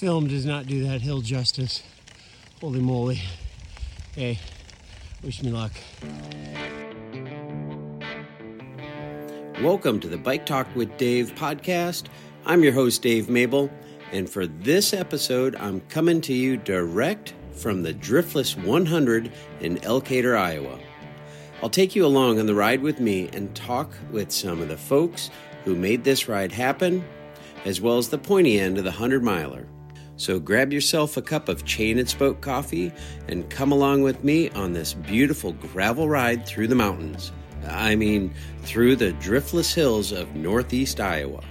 film does not do that hill justice. Holy moly. Hey, wish me luck. Welcome to the Bike Talk with Dave podcast. I'm your host, Dave Mable, and for this episode, I'm coming to you direct from the Driftless 100 in Elkader, Iowa. I'll take you along on the ride with me and talk with some of the folks who made this ride happen, as well as the pointy end of the 100 miler. So grab yourself a cup of chain and spoke coffee and come along with me on this beautiful gravel ride through the mountains. I mean, through the driftless hills of northeast Iowa.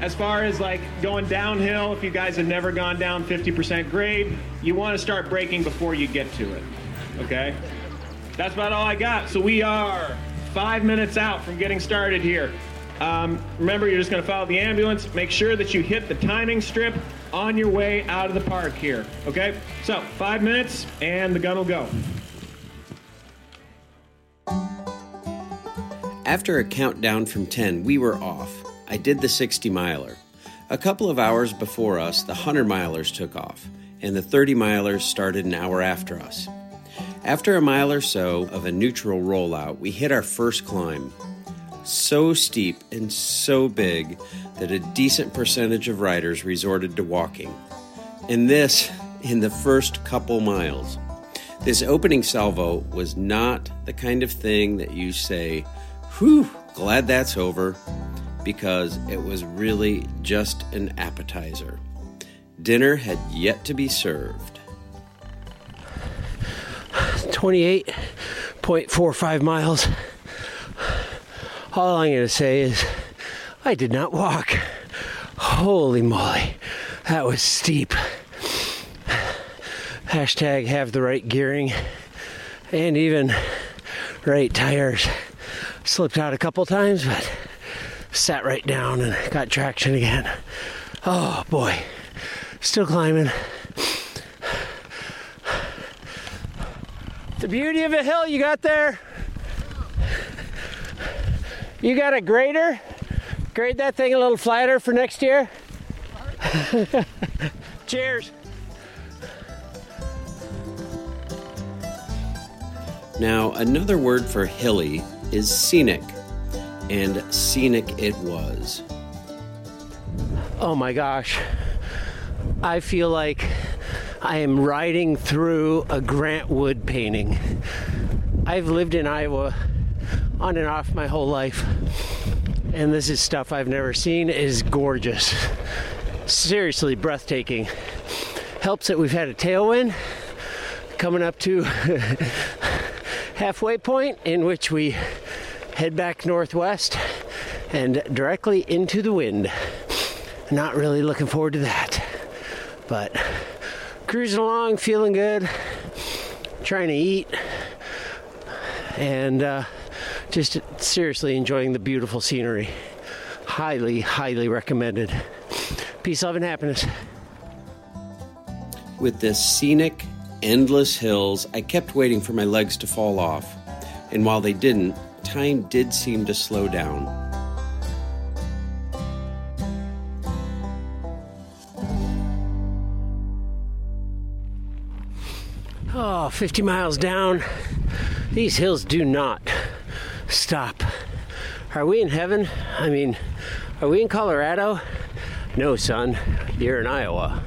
As far as like going downhill, if you guys have never gone down 50% grade, you want to start braking before you get to it. Okay? That's about all I got. So we are five minutes out from getting started here. Um, remember, you're just going to follow the ambulance. Make sure that you hit the timing strip on your way out of the park here. Okay? So, five minutes, and the gun will go. After a countdown from 10, we were off. I did the 60 miler. A couple of hours before us, the 100 milers took off, and the 30 milers started an hour after us. After a mile or so of a neutral rollout, we hit our first climb. So steep and so big that a decent percentage of riders resorted to walking. And this in the first couple miles. This opening salvo was not the kind of thing that you say, whew, glad that's over, because it was really just an appetizer. Dinner had yet to be served. 28.45 miles. All I'm going to say is I did not walk. Holy moly, that was steep. Hashtag have the right gearing and even right tires. Slipped out a couple times, but sat right down and got traction again. Oh boy, still climbing. The beauty of a hill you got there. You got a grader? Grade that thing a little flatter for next year. Cheers. Now, another word for hilly is scenic, and scenic it was. Oh my gosh. I feel like I am riding through a Grant Wood painting. I've lived in Iowa on and off my whole life, and this is stuff I've never seen. It is gorgeous. Seriously breathtaking. Helps that we've had a tailwind coming up to halfway point in which we head back northwest and directly into the wind. Not really looking forward to that. But cruising along, feeling good, trying to eat, and uh, just seriously enjoying the beautiful scenery. Highly, highly recommended. Peace, love, and happiness. With the scenic, endless hills, I kept waiting for my legs to fall off. And while they didn't, time did seem to slow down. Oh, 50 miles down. These hills do not stop. Are we in heaven? I mean, are we in Colorado? No, son. You're in Iowa.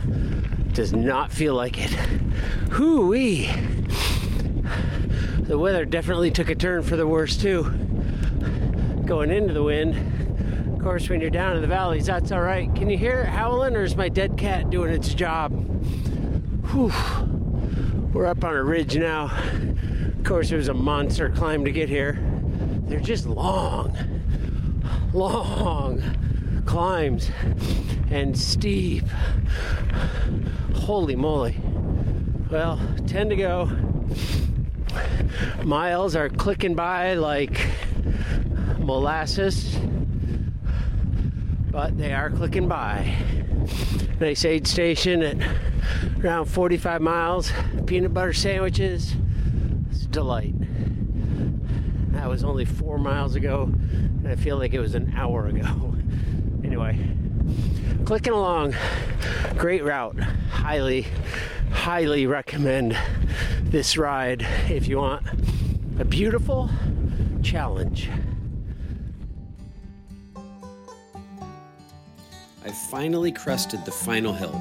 Does not feel like it. Hoo-wee. The weather definitely took a turn for the worse, too. Going into the wind. Of course, when you're down in the valleys, that's all right. Can you hear it howling, or is my dead cat doing its job? Whew. We're up on a ridge now. Of course, it was a monster climb to get here. They're just long, long climbs and steep. Holy moly. Well, 10 to go. Miles are clicking by like molasses, but they are clicking by. Nice aid station at around 45 miles. Peanut butter sandwiches. It's a delight. That was only four miles ago, and I feel like it was an hour ago. Anyway, clicking along. Great route. Highly, highly recommend this ride if you want a beautiful challenge. I finally crested the final hill.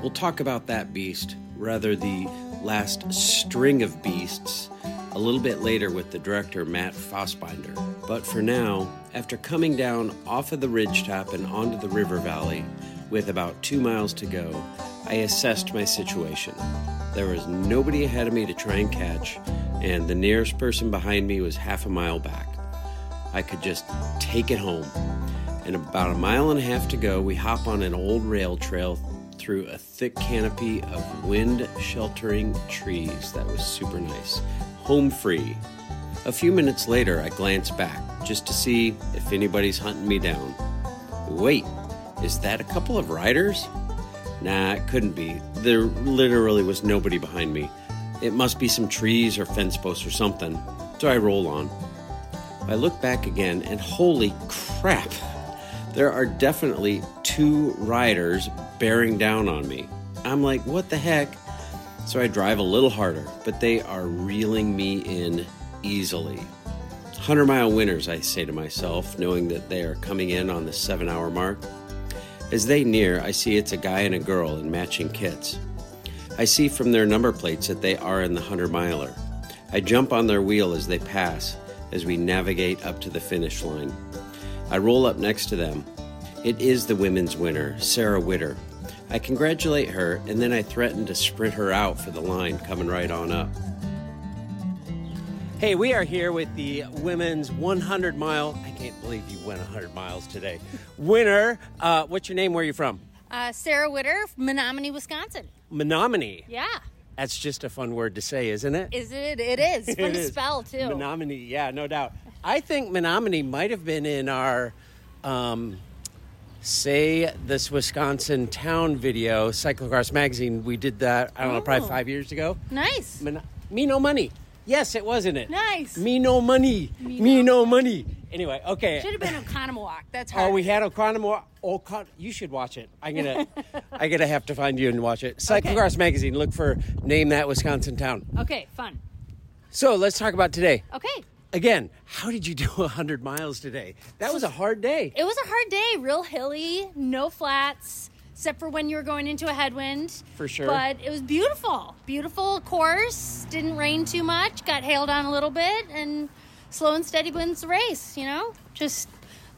We'll talk about that beast, rather the last string of beasts, a little bit later with the director Mat Fassbinder. But for now, after coming down off of the ridgetop and onto the river valley with about two miles to go, I assessed my situation. There was nobody ahead of me to try and catch, and the nearest person behind me was half a mile back. I could just take it home. And about a mile and a half to go, we hop on an old rail trail through a thick canopy of wind sheltering trees that was super nice. Home free. A few minutes later, I glance back just to see if anybody's hunting me down. Wait, is that a couple of riders? Nah, it couldn't be. There literally was nobody behind me. It must be some trees or fence posts or something. So I roll on. I look back again and holy crap! There are definitely two riders bearing down on me. I'm like, what the heck? So I drive a little harder, but they are reeling me in easily. 100 mile winners, I say to myself, knowing that they are coming in on the seven hour mark. As they near, I see it's a guy and a girl in matching kits. I see from their number plates that they are in the 100 miler. I jump on their wheel as they pass, as we navigate up to the finish line. I roll up next to them. It is the women's winner, Sarah Widder. I congratulate her, and then I threaten to sprint her out for the line coming right on up. Hey, we are here with the women's 100 mile. I can't believe you went 100 miles today. Winner. Uh, what's your name? Where are you from? Uh, Sarah Widder, Menominee, Wisconsin. Menominee. Yeah. That's just a fun word to say, isn't it? Is it? It is. Fun It to is. spell, too. Menominee, yeah, no doubt. I think Menominee might have been in our um, Say This Wisconsin Town video, Cyclocross Magazine. We did that, I don't know, probably Oh. five years ago. nice. Me no money. Yes, it wasn't it? Nice. Me no money. Me, no money. Anyway, okay. Should have been Oconomowoc. That's hard. Oh, we had Oconomowoc. Ocon- oh, you should watch it. I'm gonna, I gotta have to find you and watch it. Cyclocross Magazine. Look for name that Wisconsin town. Okay, fun. So let's talk about today. Okay. Again, how did you do 100 miles today? That was a hard day. It was a hard day, real hilly, no flats, except for when you were going into a headwind. For sure. But it was beautiful. Beautiful course. Didn't rain too much. Got hailed on a little bit, and slow and steady wins the race, you know? Just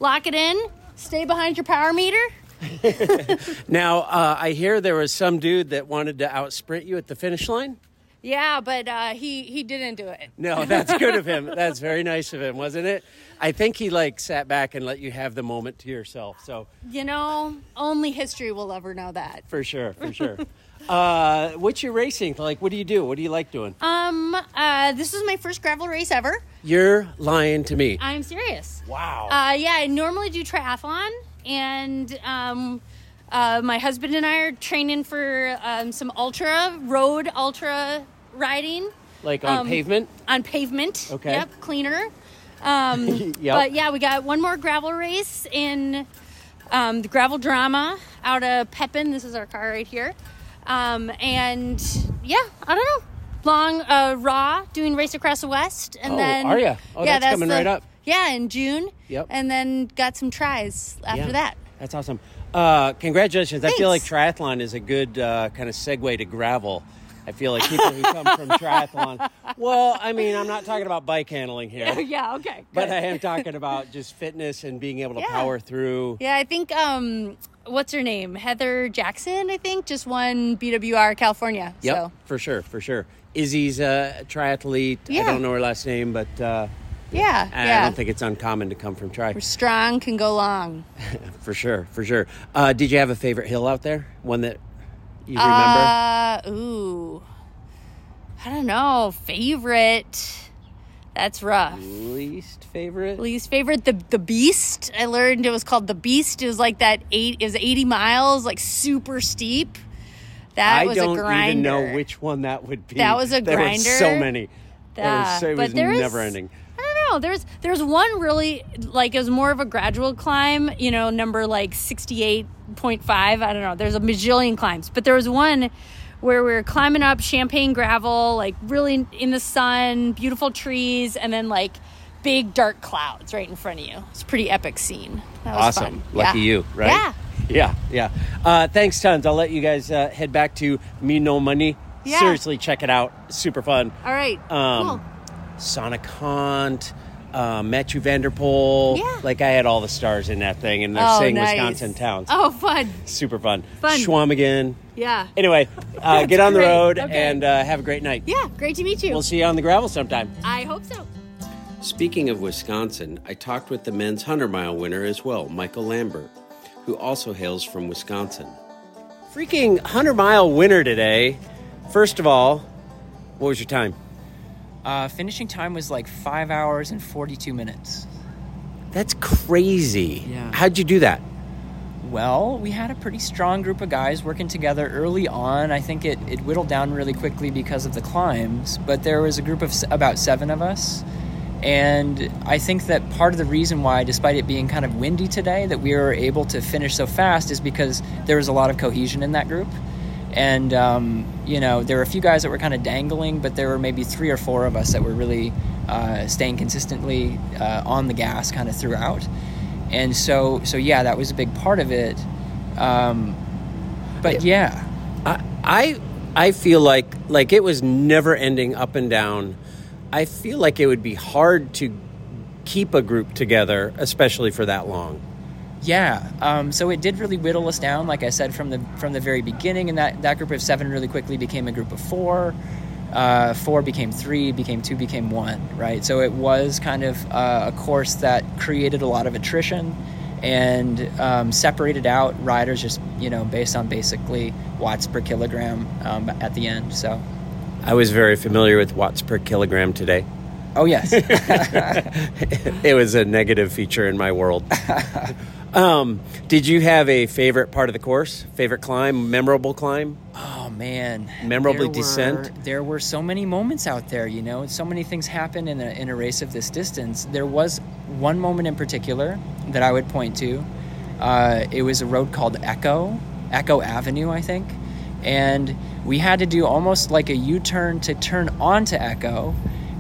lock it in, stay behind your power meter. Now, uh, I hear there was some dude that wanted to outsprint you at the finish line. Yeah, but uh, he, he didn't do it. No, that's good of him. That's very nice of him, wasn't it? I think he like sat back and let you have the moment to yourself. So You know, only history will ever know that. for sure, for sure. uh, what's your racing like? What do you do? What do you like doing? Um, uh, this is my first gravel race ever. You're lying to me. I'm serious. Wow. Uh, yeah, I normally do triathlon, and um, uh, my husband and I are training for um, some ultra road ultra riding like on um, pavement? on pavement. Okay. Yep, cleaner. Um, Yep. But yeah, we got one more gravel race in um, the gravel drama out of Pepin. This is our car right here. Um, and yeah, I don't know. Long uh, raw doing race across the west, and Oh, then are ya? Oh, yeah, that's coming the- right up. Yeah, in June. Yep. And then got some tries after Yeah. that. That's awesome. Uh, congratulations. I feel like triathlon is a good uh, kind of segue to gravel. I feel like people who come from triathlon. Well, I mean, I'm not talking about bike handling here, yeah. Okay. but. I am talking about just fitness and being able to Yeah. power through. Yeah, I think um, what's her name? Heather Jackson. I think just won BWR California. Yep, So for sure, for sure. Izzy's a triathlete. Yeah. I don't know her last name, but uh, yeah, I yeah. don't think it's uncommon to come from tri. We're strong, can go long. For sure, for sure. Uh, did you have a favorite hill out there? One that you remember? Uh, ooh, I don't know. Favorite. That's rough. Least favorite? Least favorite, the the Beast. I learned it was called the Beast. It was like that eight. is eighty miles, like super steep. That was a grinder. I was don't a grinder. even know which one that would be. That was a There were so many. Yeah, was, it was there was- never ending. Know. There's there's one really like it was more of a gradual climb. You know, number like sixty eight point five. I don't know. There's a bajillion climbs, but there was one where we were climbing up champagne gravel, like really in the sun, beautiful trees, and then like big dark clouds right in front of you. It's a pretty epic scene. That was Awesome. fun. Lucky Yeah. you, right? Yeah. Yeah, yeah. Uh, thanks tons. I'll let you guys uh, head back to Me No Money. Yeah. Seriously, check it out. Super fun. All right. Um, cool. Sonic Hunt, uh, Matthew Vanderpool. Yeah. Like I had all the stars in that thing, and they're Oh, saying nice. Wisconsin towns. Oh, fun. Super fun. Fun. Schwamigan. Yeah. Anyway, uh, get on the road Okay. and uh, have a great night. Yeah. Great to meet you. We'll see you on the gravel sometime. I hope so. Speaking of Wisconsin, I talked with the men's 100 mile winner as well, Michale Lambert, who also hails from Wisconsin. Freaking 100 mile winner today. First of all, what was your time? Uh, finishing time was like five hours and 42 minutes. That's crazy. Yeah. How'd you do that? Well, we had a pretty strong group of guys working together early on. I think it, it whittled down really quickly because of the climbs, but there was a group of s- about seven of us. And I think that part of the reason why, despite it being kind of windy today, that we were able to finish so fast is because there was a lot of cohesion in that group. And, um, you know, there were a few guys that were kind of dangling, but there were maybe three or four of us that were really uh, staying consistently uh, on the gas kind of throughout. And so, so yeah, that was a big part of it. Um, but yeah, I, I I feel like like it was never ending up and down. I feel like it would be hard to keep a group together, especially for that long. Yeah, um, so it did really whittle us down, like I said from the from the very beginning, and that that group of seven really quickly became a group of four. Uh, four became three, became two, became one, right? So it was kind of uh, a course that created a lot of attrition and um, separated out riders just you know based on basically watts per kilogram um, at the end. So, I was very familiar with watts per kilogram today. Oh yes, it was a negative feature in my world. um, did you have a favorite part of the course? Favorite climb? Memorable climb? Oh man, Memorably There descent? were- there were so many moments out there. You know, so many things happen in a in a race of this distance. There was one moment in particular that I would point to. Uh, it was a road called Echo, Echo Avenue, I think, and we had to do almost like a U-turn to turn onto Echo,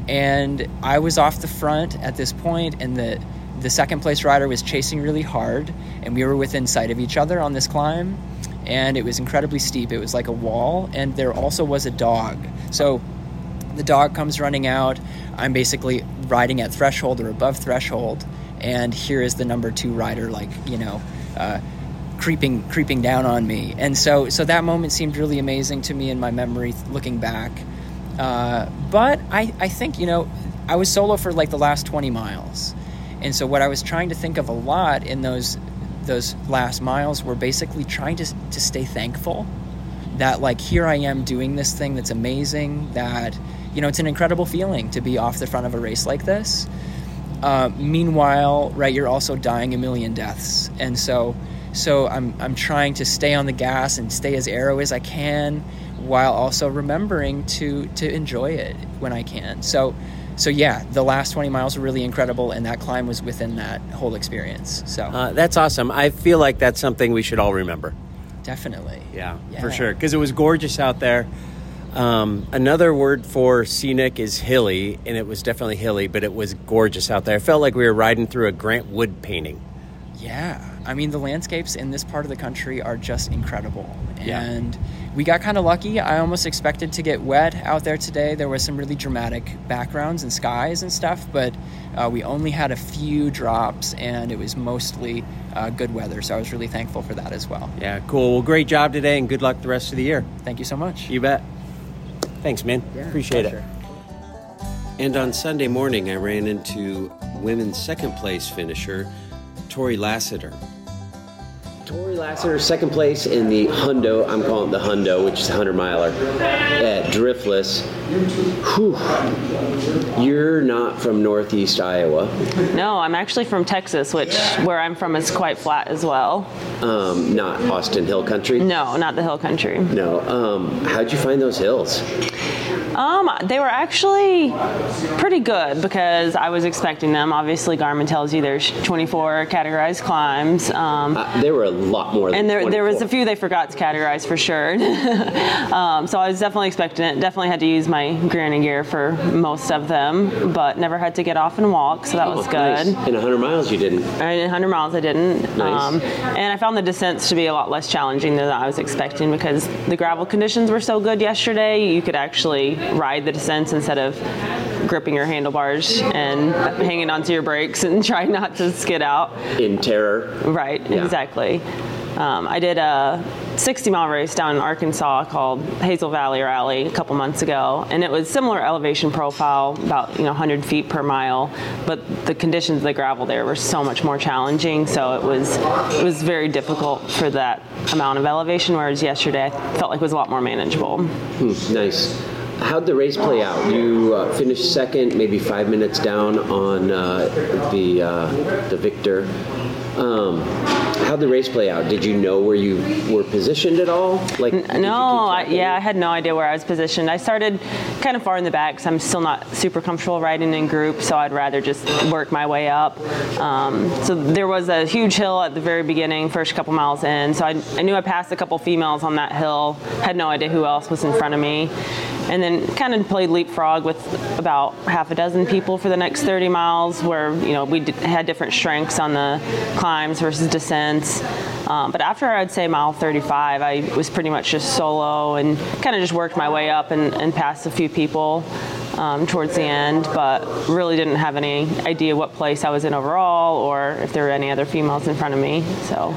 and I was off the front at this point, and the the second place rider was chasing really hard, and we were within sight of each other on this climb, and it was incredibly steep. It was like a wall, and there also was a dog. So the dog comes running out. I'm basically riding at threshold or above threshold, and here is the number two rider, like you know, uh, creeping creeping down on me. And so so that moment seemed really amazing to me in my memory, looking back. Uh, but I I think you know I was solo for like the last 20 miles, and so what I was trying to think of a lot in those those last miles were basically trying to to stay thankful that like here I am doing this thing that's amazing that you know it's an incredible feeling to be off the front of a race like this. Uh, meanwhile right you're also dying a million deaths. And so so I'm, I'm trying to stay on the gas and stay as aero as I can while also remembering to to enjoy it when I can so so yeah the last 20 miles were really incredible and that climb was within that whole experience so Uh, that's awesome. I feel like that's something we should all remember. definitely Yeah, Yeah. for sure. Because it was gorgeous out there. Um, another word for scenic is hilly, and it was definitely hilly, but it was gorgeous out there. I felt like we were riding through a Grant Wood painting. Yeah, I mean the landscapes in this part of the country are just incredible, Yeah. and we got kind of lucky. I almost expected to get wet out there today. There was some really dramatic backgrounds and skies and stuff, but uh, we only had a few drops, and it was mostly uh, good weather. So I was really thankful for that as well. Yeah, cool. Well, great job today, and good luck the rest of the year. Thank you so much. You bet. Thanks, man. Appreciate pleasure. it. And on Sunday morning, I ran into women's second place finisher, Torey Lasater. Torey Lasater, second place in the Hundo. I'm calling it the Hundo, which is a 100 miler at Driftless. Whew. You're not from Northeast Iowa. No, I'm actually from Texas, which where I'm from is quite flat as well. Um, not Austin Hill Country. No, not the hill country. No. Um, how'd you find those hills? Um, they were actually pretty good because I was expecting them. Obviously, Garmin tells you there's 24 categorized climbs. Um, Uh, there were a lot more than and there, there was a few they forgot to categorize for sure. um, so I was definitely expecting it. Definitely had to use my granny gear for most of them, but never had to get off and walk, so that was Oh, good. nice. In 100 miles, you didn't. And in 100 miles, I didn't. Um, Nice. and I found the descents to be a lot less challenging than I was expecting because the gravel conditions were so good yesterday. You could actually ride the descents instead of gripping your handlebars and hanging onto your brakes and trying not to skid out. In terror. Right, Yeah. exactly. Um, I did a 60 mile race down in Arkansas called Hazel Valley Rally a couple months ago, and it was similar elevation profile, about you know 100 feet per mile, but the conditions of the gravel there were so much more challenging. So it was it was very difficult for that amount of elevation. Whereas yesterday, I felt like it was a lot more manageable. Nice. How'd the race play out? You uh, finished second, maybe five minutes down on uh, the uh, the Victor. Um, how'd the race play out? Did you know where you were positioned at all? Like, did you keep No, I, yeah. I had no idea where I was positioned. I started kind of far in the back because I'm still not super comfortable riding in groups, so I'd rather just work my way up. Um, so there was a huge hill at the very beginning, first couple miles in. So I, I knew I passed a couple females on that hill. Had no idea who else was in front of me. And then kind of played leapfrog with about half a dozen people for the next 30 miles, where you know we d- had different strengths on the climbs versus descents. Um, but after I'd say mile 35, I was pretty much just solo and kind of just worked my way up and, and passed a few people um, towards the end, but really didn't have any idea what place I was in overall or if there were any other females in front of me. So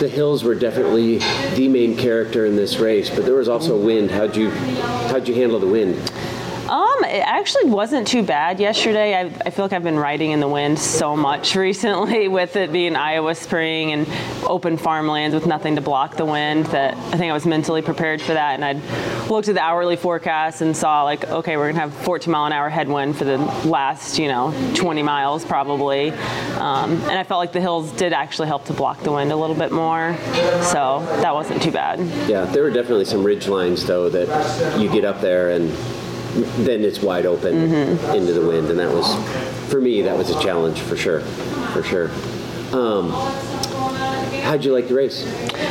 The hills were definitely the main character in this race, but there was also wind. How'd you how'd you handle the wind? Um, it actually wasn't too bad yesterday. I, I feel like I've been riding in the wind so much recently with it being Iowa spring and open farmlands with nothing to block the wind that I think I was mentally prepared for that. And I'd looked at the hourly forecast and saw like, okay, we're gonna have 14 mile an hour headwind for the last, you know, 20 miles probably. Um, and I felt like the hills did actually help to block the wind a little bit more. So that wasn't too bad. Yeah, there were definitely some ridge lines though that you get up there and then it's wide open into the wind, and that was for me that was a challenge for sure, for sure. Um, how'd you like the race?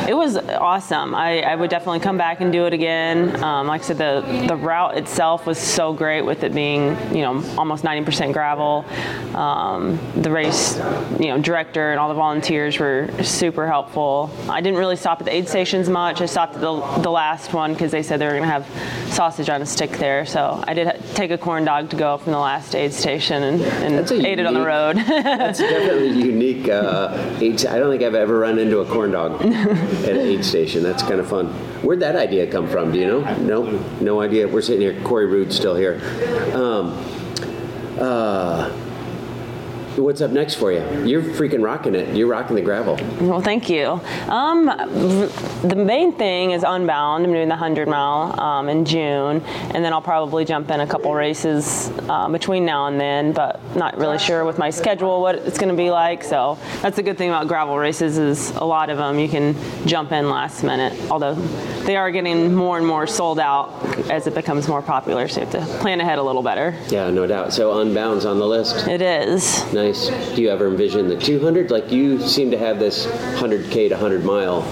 It was awesome. I, I would definitely come back and do it again. Um, like I said, the the route itself was so great with it being you know almost 90% gravel. Um, the race, you know, director and all the volunteers were super helpful. I didn't really stop at the aid stations much. I stopped at the, the last one because they said they were going to have sausage on a stick there. So I did take a corn dog to go from the last aid station and, and ate it on the road. That's definitely unique. Uh, aid, I don't think I've ever run into a corn dog at aid station. That's kind of fun. Where'd that idea come from? Do you know? No, no idea. We're sitting here. Cory Rood still here. Um, uh, what's up next for you? You're freaking rocking it. You're rocking the gravel. Well, thank you. Um, the main thing is Unbound. I'm doing the 100 mile um, in June, and then I'll probably jump in a couple races uh, between now and then, but not really sure with my schedule what it's going to be like. So that's the good thing about gravel races is a lot of them you can jump in last minute, although they are getting more and more sold out as it becomes more popular, so you have to plan ahead a little better. Yeah, no doubt. So Unbound's on the list. It is. Nice. Do you ever envision the 200? Like you seem to have this 100k to 100 mile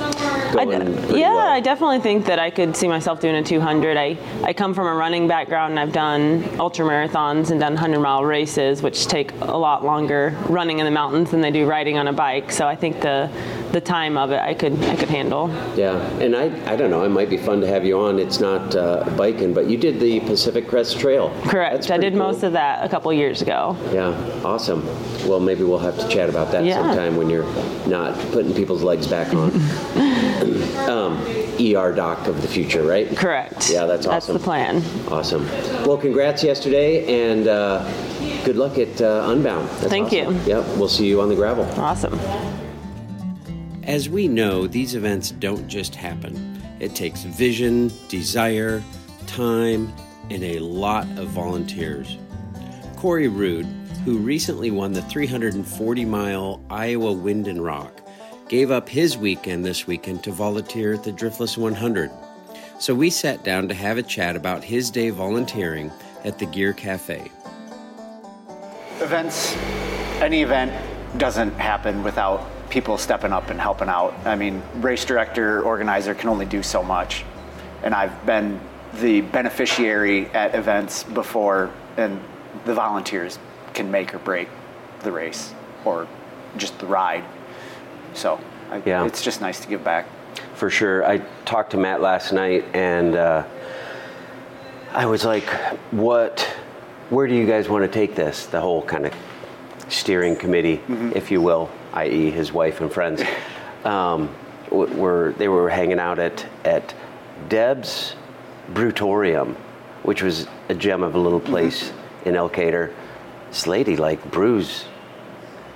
I going. d- yeah, well. I definitely think that I could see myself doing a 200. I, I come from a running background and I've done ultra marathons and done 100 mile races, which take a lot longer running in the mountains than they do riding on a bike. So I think the the time of it I could I could handle. Yeah, and I, I don't know. It might be fun to have you on. It's not uh, biking, but you did the Pacific Crest Trail. Correct. I did cool. most of that a couple years ago. Yeah, awesome. Well, maybe we'll have to chat about that Yeah. sometime when you're not putting people's legs back on. um, ER doc of the future, right? Correct. Yeah, that's awesome. That's the plan. Awesome. Well, congrats yesterday, and uh, good luck at uh, Unbound. That's Thank you. awesome. Yep, we'll see you on the gravel. Awesome. As we know, these events don't just happen. It takes vision, desire, time, and a lot of volunteers. Cory Rood, who recently won the 340 mile Iowa Wind and Rock, gave up his weekend this weekend to volunteer at the Driftless 100. So we sat down to have a chat about his day volunteering at the Gear Cafe. Events, any event doesn't happen without people stepping up and helping out. I mean, race director, organizer can only do so much. And I've been the beneficiary at events before, and the volunteers can make or break the race or just the ride. So I, Yeah. it's just nice to give back. For sure. I talked to Mat last night and uh, I was like, what, where do you guys want to take this? The whole kind of steering committee, if you will, i.e., his wife and friends. Um, were, they were hanging out at, at Deb's Brewtorium, which was a gem of a little place in Elkader. This lady, like, brews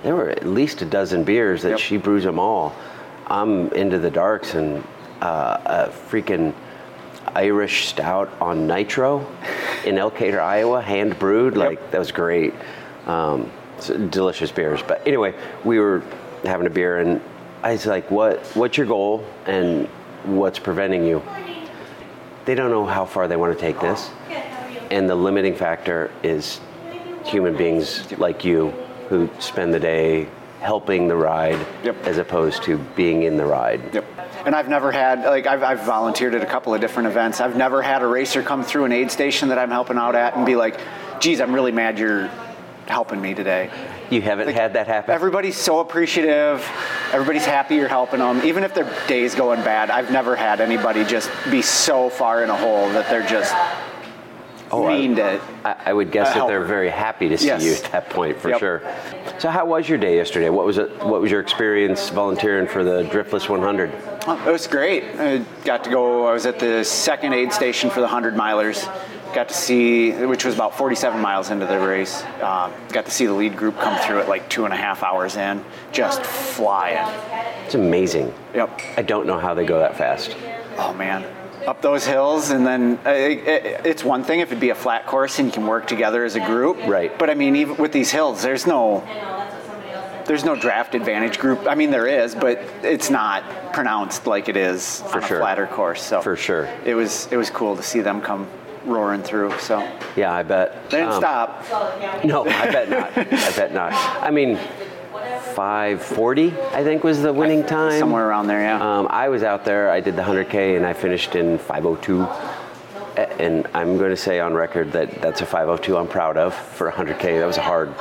there were at least a dozen beers that Yep. she brews them all. I'm into the darks and uh, a freaking Irish stout on nitro in Elkader, Iowa, hand brewed. Like that was great. Um, delicious beers. But anyway, we were having a beer and I was like, "What? What's your goal and what's preventing you?" They don't know how far they want to take this, and the limiting factor is human beings like you who spend the day helping the ride Yep. as opposed to being in the ride. Yep. And I've never had like I've, I've volunteered at a couple of different events. I've never had a racer come through an aid station that I'm helping out at and be like, "Geez, I'm really mad you're helping me today." You haven't Like, had that happen? Everybody's so appreciative. Everybody's happy you're helping them, even if their day's going bad. I've never had anybody just be so far in a hole that they're just Oh, I- mean to. I, I would guess a that they're very happy to see Yes. you at that point for Yep. sure. So how was your day yesterday? What was it what was your experience volunteering for the Driftless 100? Oh, it was great. I got to go. I was at the second aid station for the hundred milers. Got to see, which was about 47 miles into the race. Um, got to see the lead group come through at like two and a half hours in, just flying. It's amazing. Yep. I don't know how they go that fast. Oh man, up those hills, and then uh, it, it's one thing if it'd be a flat course and you can work together as a group. Right. But I mean, even with these hills, there's no. There's no draft advantage group. I mean, there is, but it's not pronounced like it is For on sure. a flatter course. So For sure. it was it was cool to see them come roaring through. So Yeah, I bet. they didn't Um, stop. No, I bet not. I bet not. I mean, 540, I think was the winning time. Somewhere around there, yeah. Um, I was out there. I did the 100K and I finished in 502. And I'm going to say on record that that's a 502 I'm proud of for 100K. That was a hard.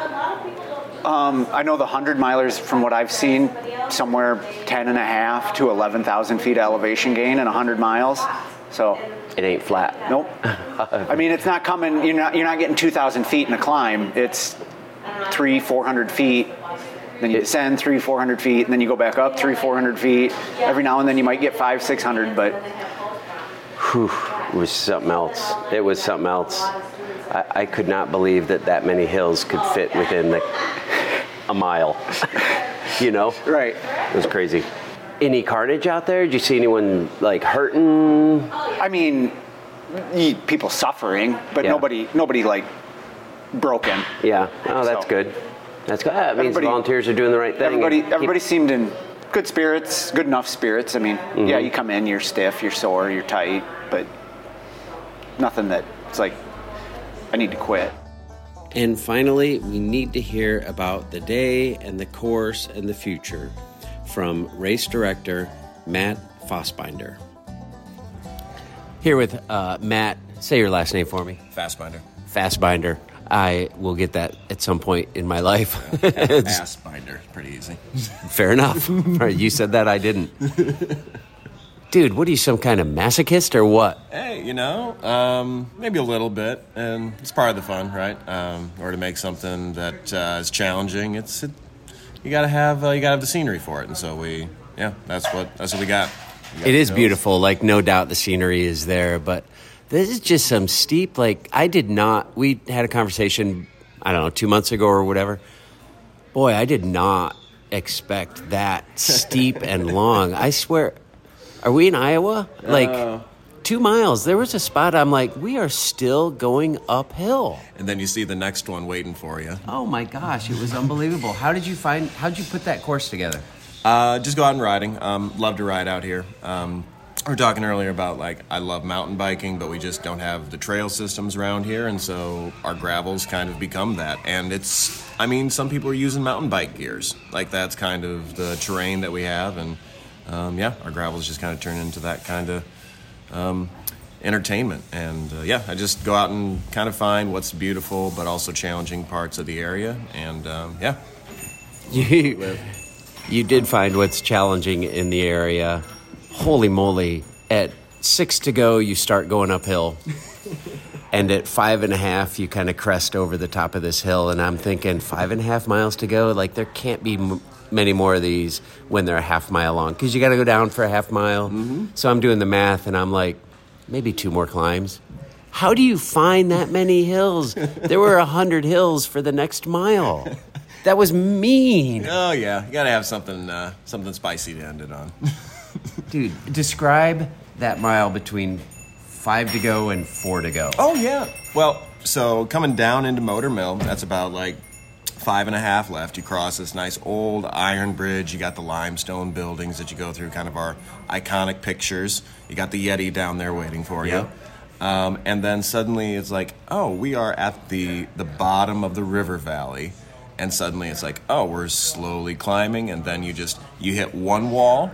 I know the 100 milers, from what I've seen, somewhere 10 and a half to 11,000 feet elevation gain in 100 miles. So, It ain't flat. nope. I mean, it's not coming, you're not, you're not getting 2,000 feet in a climb. It's three, 400 feet. Then you It- descend three, 400 feet, and then you go back up three, 400 feet. Every now and then you might get five, 600, but It was something else. It was something else. I, I could not believe that that many hills could fit within the, a mile. you know? right. It was crazy. Any carnage out there? Did you see anyone like hurting? I mean, y- people suffering, but Yeah. nobody, nobody like broken. Yeah. Oh, that's So- good. That's good. That means Everybody- volunteers are doing the right thing. Everybody, and keep- everybody seemed in good spirits, good enough spirits. I mean, Mm-hmm. yeah, you come in, you're stiff, you're sore, you're tight, but nothing that it's like I need to quit. And finally, we need to hear about the day and the course and the future from race director Mat Fossbinder. Here with uh, Matt. Say your last name for me. Fastbinder. Fastbinder. I will get that at some point in my life. Fastbinder. Pretty easy. Fair enough. Right, you said that, I didn't. Dude, what are you, some kind of masochist or what? Hey, you know, um, maybe a little bit, and it's part of the fun, right? Um, or to make something that uh, is challenging, it's it, you gotta have uh, you gotta have the scenery for it, and so we, yeah, that's what that's what we got. We got It is beautiful. Like, no doubt the scenery is there, but this is just some steep. Like, I did not. We had a conversation, I don't know, two months ago or whatever. Boy, I did not expect that steep and long. I swear, are we in Iowa? Like two miles. There was a spot I'm like, we are still going uphill. And then you see the next one waiting for you. Oh my gosh, it was unbelievable. How did you find? How did you put that course together? Uh, just go out and riding. Um, love to ride out here. Um, we were talking earlier about like I love mountain biking, but we just don't have the trail systems around here, and so our gravels kind of become that. And it's, I mean, some people are using mountain bike gears, like that's kind of the terrain that we have, and um, yeah, our gravels just kind of turn into that kind of um, entertainment. And uh, yeah, I just go out and kind of find what's beautiful, but also challenging parts of the area, and um, yeah, You, you did find what's challenging in the area. Holy moly. At six to go, you start going uphill. and at five and a half, you kind of crest over the top of this hill. And I'm thinking, five and a half miles to go? Like, there can't be m- many more of these when they're a half mile long because you got to go down for a half mile. So I'm doing the math and I'm like, maybe two more climbs. How do you find that many hills? There were a hundred hills for the next mile. That was mean. oh yeah, you gotta have something, uh, something spicy to end it on. Dude, describe that mile between five to go and four to go. Oh yeah. Well, so coming down into Motor Mill, that's about like five and a half left. You cross this nice old iron bridge. You got the limestone buildings that you go through, kind of our iconic pictures. You got the Yeti down there waiting for you. Um, and then suddenly it's like, oh, we are at the the bottom of the river valley. And suddenly it's like, oh, we're slowly climbing, and then you just you hit one wall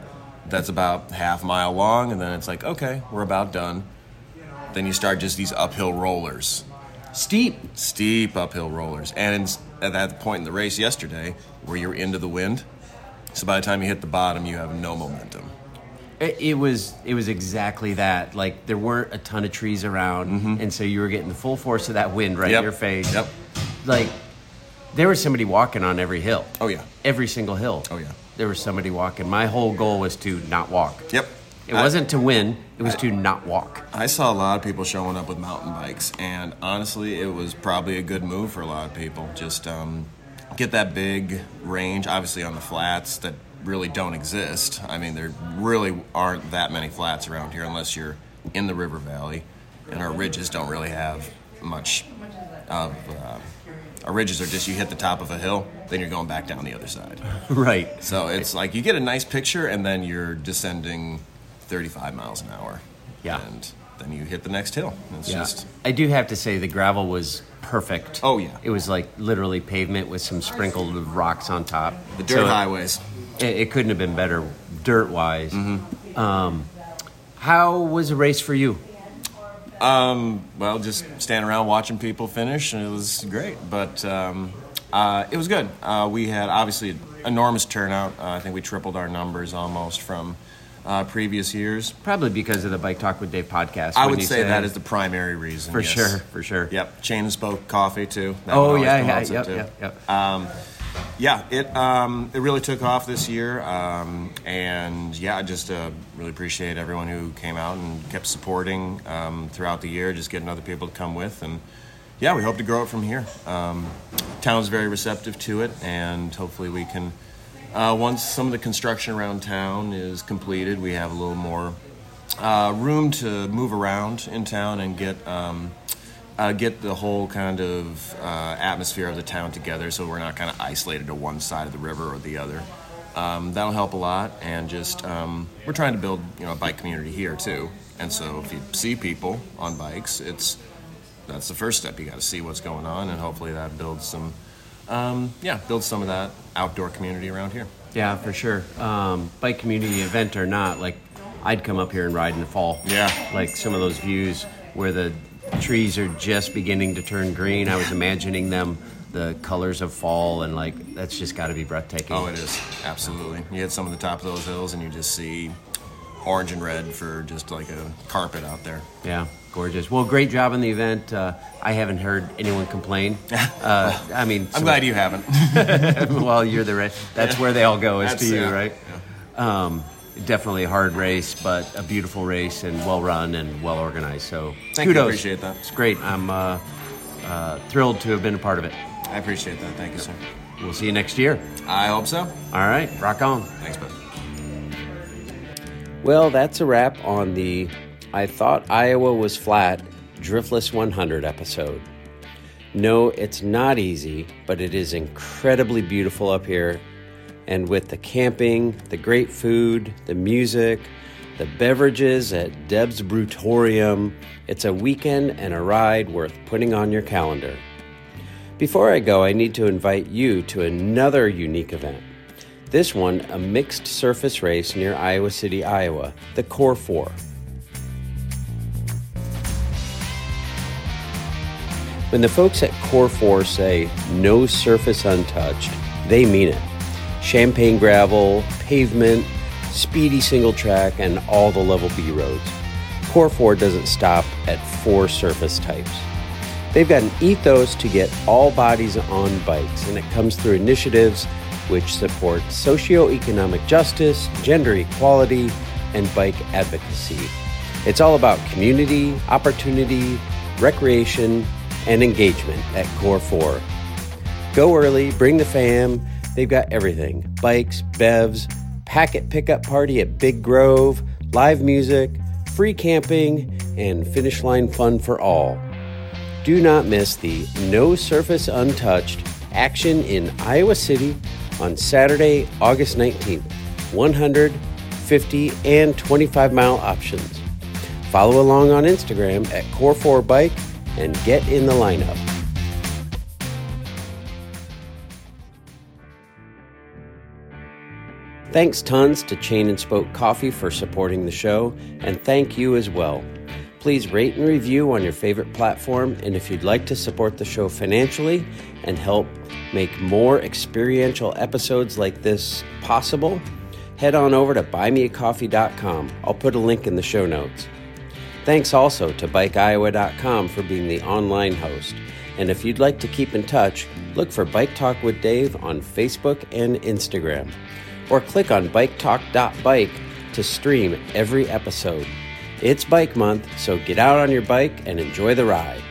that's about half mile long, and then it's like, okay, we're about done. Then you start just these uphill rollers Steep. steep uphill rollers. And at that point in the race yesterday, where you're into the wind, so by the time you hit the bottom, you have no momentum. It, it was it was exactly that. Like there weren't a ton of trees around, mm-hmm. and so you were getting the full force of that wind right Yep. in your face. Yep. Like there was somebody walking on every hill. Oh, yeah. Every single hill. Oh, yeah. There was somebody walking. My whole goal was to not walk. Yep. It wasn't to win. It was to not walk. I saw a lot of people showing up with mountain bikes, and honestly, it was probably a good move for a lot of people. Just um, get that big range, obviously on the flats that really don't exist. I mean, there really aren't that many flats around here unless you're in the river valley, and our ridges don't really have much of. Uh, our ridges are just you hit the top of a hill, then you're going back down the other side. right. So it's like you get a nice picture, and then you're descending 35 miles an hour. Yeah. And then you hit the next hill. It's Yeah. just I do have to say the gravel was perfect. Oh, yeah. It was like literally pavement with some sprinkled rocks on top. the dirt So highways. It, it couldn't have been better, dirt wise. Mm-hmm. Um, how was the race for you? Well, just standing around watching people finish, and it was great. But um, uh, it was good. Uh, we had obviously enormous turnout. Uh, I think we tripled our numbers almost from uh, previous years. Probably because of the Bike Talk with Dave podcast. I would you say that is the primary reason. for yes. sure, for sure. Yep. Chain spoke coffee too. That Oh yeah, yeah, yep, too. yep, yep. Um, yeah, it um, it really took off this year, um, and yeah, I just uh, really appreciate everyone who came out and kept supporting um, throughout the year, just getting other people to come with, and yeah, we hope to grow it from here. Um, town's very receptive to it, and hopefully we can. Uh, once some of the construction around town is completed, we have a little more uh, room to move around in town and get um, uh, get the whole kind of uh, atmosphere of the town together, so we're not kind of isolated to one side of the river or the other. Um, that'll help a lot, and just um, we're trying to build you know a bike community here too. And so if you see people on bikes, it's that's the first step. You got to see what's going on, and hopefully that builds some um, yeah build some of that outdoor community around here. Yeah, for sure. Um, bike community event or not, like I'd come up here and ride in the fall. Yeah. Like some of those views where the trees are just beginning to turn green. I was imagining them the colors of fall and like that's just got to be breathtaking. Oh, it is absolutely. You hit some of the top of those hills, and you just see orange and red for just like a carpet out there. Yeah, gorgeous. Well, great job on the event. Uh, I haven't heard anyone complain. Uh, I mean, I'm glad you haven't. well, you're the right. That's where they all go is to you, yeah, right? Um, definitely a hard race, but a beautiful race and well run and well organized. So Thank you, kudos. appreciate that. It's great. I'm uh, uh, thrilled to have been a part of it. I appreciate that. Thank you, sir. we'll see you next year. I hope so. All right, rock on. Thanks, man. Well, that's a wrap on the I Thought Iowa Was Flat Driftless 100 episode. No, it's not easy, but it is incredibly beautiful up here. And with the camping, the great food, the music, the beverages at Deb's Brewtorium, it's a weekend and a ride worth putting on your calendar. Before I go, I need to invite you to another unique event. This one, a mixed surface race near Iowa City, Iowa, the Core 4. When the folks at Core 4 say no surface untouched, they mean it. Champagne gravel, pavement, speedy single track, and all the level B roads. Core 4 doesn't stop at four surface types. They've got an ethos to get all bodies on bikes, and it comes through initiatives which support socioeconomic justice, gender equality, and bike advocacy. It's all about community, opportunity, recreation, and engagement at Core 4. Go early, bring the fam. They've got everything bikes, bevs, packet pickup party at Big Grove, live music, free camping, and finish line fun for all. Do not miss the No Surface Untouched action in Iowa City on Saturday, August 19th. 100, 50, and 25 mile options. Follow along on Instagram at Core4Bike and get in the lineup. Thanks tons to Chain and Spoke Coffee for supporting the show, and thank you as well. Please rate and review on your favorite platform, and if you'd like to support the show financially and help make more experiential episodes like this possible, head on over to buymeacoffee.com. I'll put a link in the show notes. Thanks also to BikeIowa.com for being the online host. And if you'd like to keep in touch, look for Bike Talk with Dave on Facebook and Instagram. Or click on biketalk.bike to stream every episode. It's Bike Month, so get out on your bike and enjoy the ride.